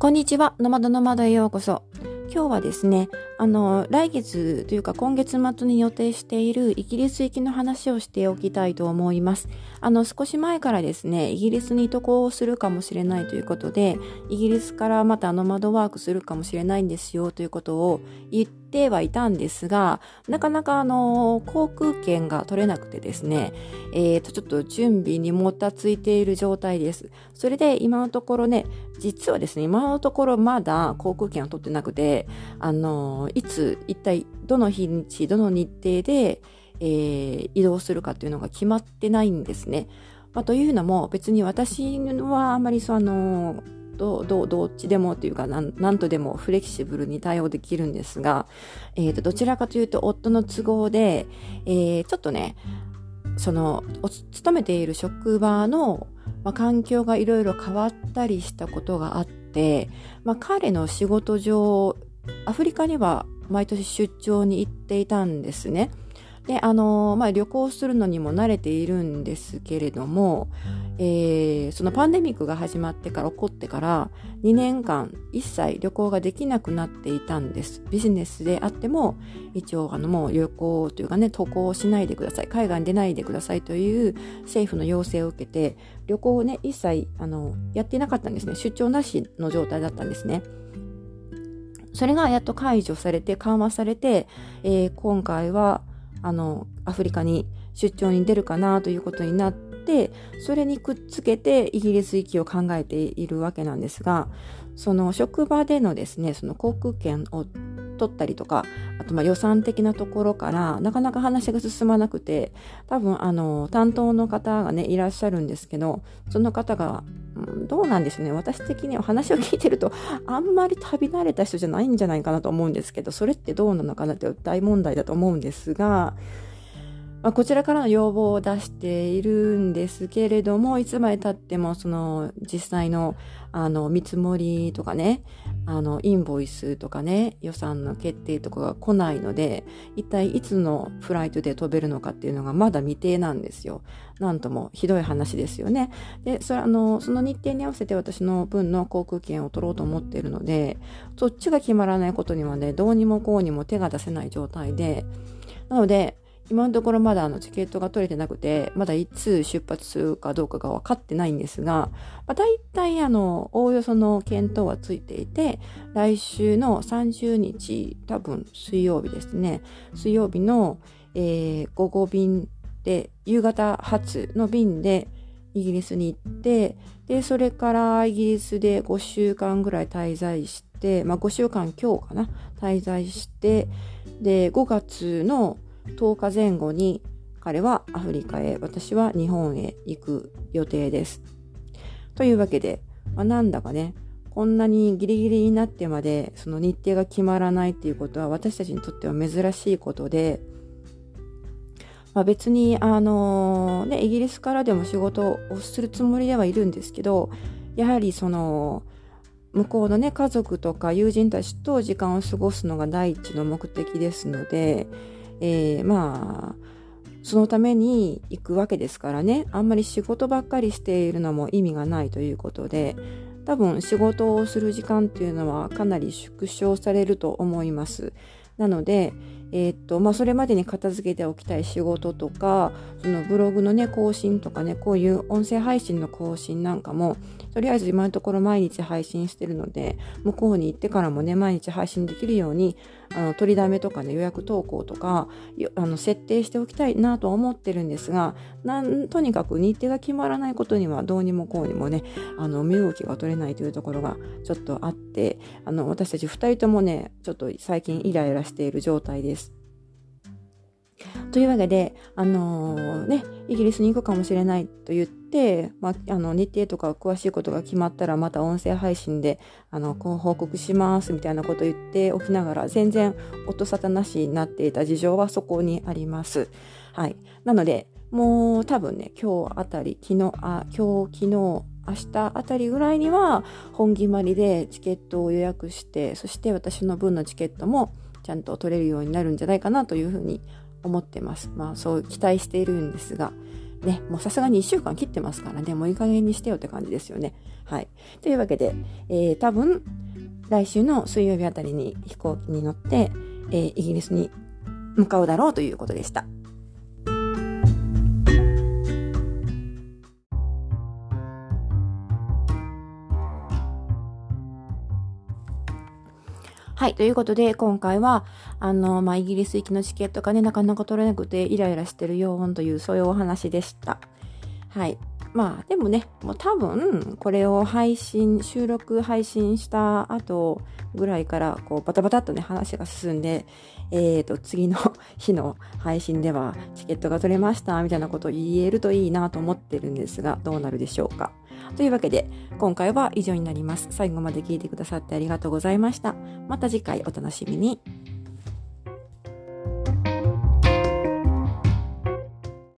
こんにちは。ノマドノマドへようこそ。今日はですね、あの、来月というか今月末に予定しているイギリス行きの話をしておきたいと思います。あの、少し前からですね、イギリスに渡航するかもしれないということで、イギリスからまたノマドワークするかもしれないんですよということを言ってはいたんですが、なかなかあの、航空券が取れなくてですね、えっ、ー、と、ちょっと準備にもたついている状態です。それで今のところね、実はですね、今のところまだ航空券を取ってなくて、あの、いつ、一体、どの日にち、どの日程で、えー、移動するかっていうのが決まってないんですね。まあ、というのも、別に私はあんまりその、どどどっちでもというか何とでもフレキシブルに対応できるんですが、えーと、どちらかというと夫の都合で、えー、ちょっとねその勤めている職場の、まあ、環境がいろいろ変わったりしたことがあって、まあ、彼の仕事上アフリカには毎年出張に行っていたんですね。で、あのまあ、旅行するのにも慣れているんですけれども、えー、そのパンデミックが始まってから起こってから2年間一切旅行ができなくなっていたんです。ビジネスであっても一応あのもう旅行というかね渡航しないでください海外に出ないでくださいという政府の要請を受けて旅行をね一切あのやっていなかったんですね出張なしの状態だったんですね。それがやっと解除されて緩和されて、えー、今回はあのアフリカに出張に出るかなということになってそれにくっつけてイギリス行きを考えているわけなんですがその職場でのですねその航空券を取ったりとかあとま予算的なところからなかなか話が進まなくて多分あの担当の方がねいらっしゃるんですけどその方が、どうなんですね。私的には話を聞いてるとあんまり旅慣れた人じゃないんじゃないかなと思うんですけどそれってどうなのかなって大問題だと思うんですがまあ、こちらからの要望を出しているんですけれども、いつまで経ってもその実際のあの見積もりとかね、あのインボイスとかね、予算の決定とかが来ないので、一体いつのフライトで飛べるのかっていうのがまだ未定なんですよ。なんともひどい話ですよね。で、それあの、その日程に合わせて私の分の航空券を取ろうと思っているので、そっちが決まらないことにはね、どうにもこうにも手が出せない状態で、なので、今のところまだあのチケットが取れてなくて、まだいつ出発するかどうかが分かってないんですが、まあ、大体あの、おおよその検討はついていて、来週の30日、多分水曜日ですね、水曜日の、えー、午後便で、夕方発の便でイギリスに行って、で、それからイギリスで5週間ぐらい滞在して、まあ5週間今日かな、滞在して、で、5月の10日前後に彼はアフリカへ、私は日本へ行く予定です。というわけで、まあ、なんだかね、こんなにギリギリになってまでその日程が決まらないっていうことは私たちにとっては珍しいことで、まあ、別にあのね、イギリスからでも仕事をするつもりではいるんですけど、やはりその、向こうのね、家族とか友人たちと時間を過ごすのが第一の目的ですので、えー、まあ、そのために行くわけですからね、あんまり仕事ばっかりしているのも意味がないということで、多分仕事をする時間っていうのはかなり縮小されると思います。なので、えー、っと、まあ、それまでに片付けておきたい仕事とか、そのブログのね、更新とかね、こういう音声配信の更新なんかも、とりあえず今のところ毎日配信してるので、向こうに行ってからもね、毎日配信できるように、あの、取りだめとかね、予約投稿とか、あの、設定しておきたいなと思ってるんですが、なんとにかく日程が決まらないことにはどうにもこうにもね、あの、身動きが取れないというところがちょっとあって、あの、私たち二人ともね、ちょっと最近イライラしている状態です。というわけで、あのー、ね、イギリスに行くかもしれないと言って、まあ、あの、日程とか詳しいことが決まったら、また音声配信で、あの、こう報告しますみたいなこと言っておきながら、全然音沙汰なしになっていた事情はそこにあります。はい。なので、もう多分ね、今日あたり、昨日、あ、今日、昨日、明日あたりぐらいには本決まりでチケットを予約して、そして私の分のチケットもちゃんと取れるようになるんじゃないかなというふうに思ってます。まあそう期待しているんですが。ね、もうさすがに1週間切ってますからね、もういい加減にしてよって感じですよね。はい。というわけで、えー、多分、来週の水曜日あたりに飛行機に乗って、えー、イギリスに向かうだろうということでした。はい。ということで、今回は、あの、まあ、イギリス行きのチケットがね、なかなか取れなくて、イライラしてるよーんという、そういうお話でした。はい。まあ、でもね、もう多分、これを配信、収録配信した後ぐらいから、こう、バタバタっとね、話が進んで、えっ、ー、と、次の日の配信では、チケットが取れました、みたいなことを言えるといいなと思ってるんですが、どうなるでしょうか。というわけで、今回は以上になります。最後まで聞いてくださってありがとうございました。また次回お楽しみに。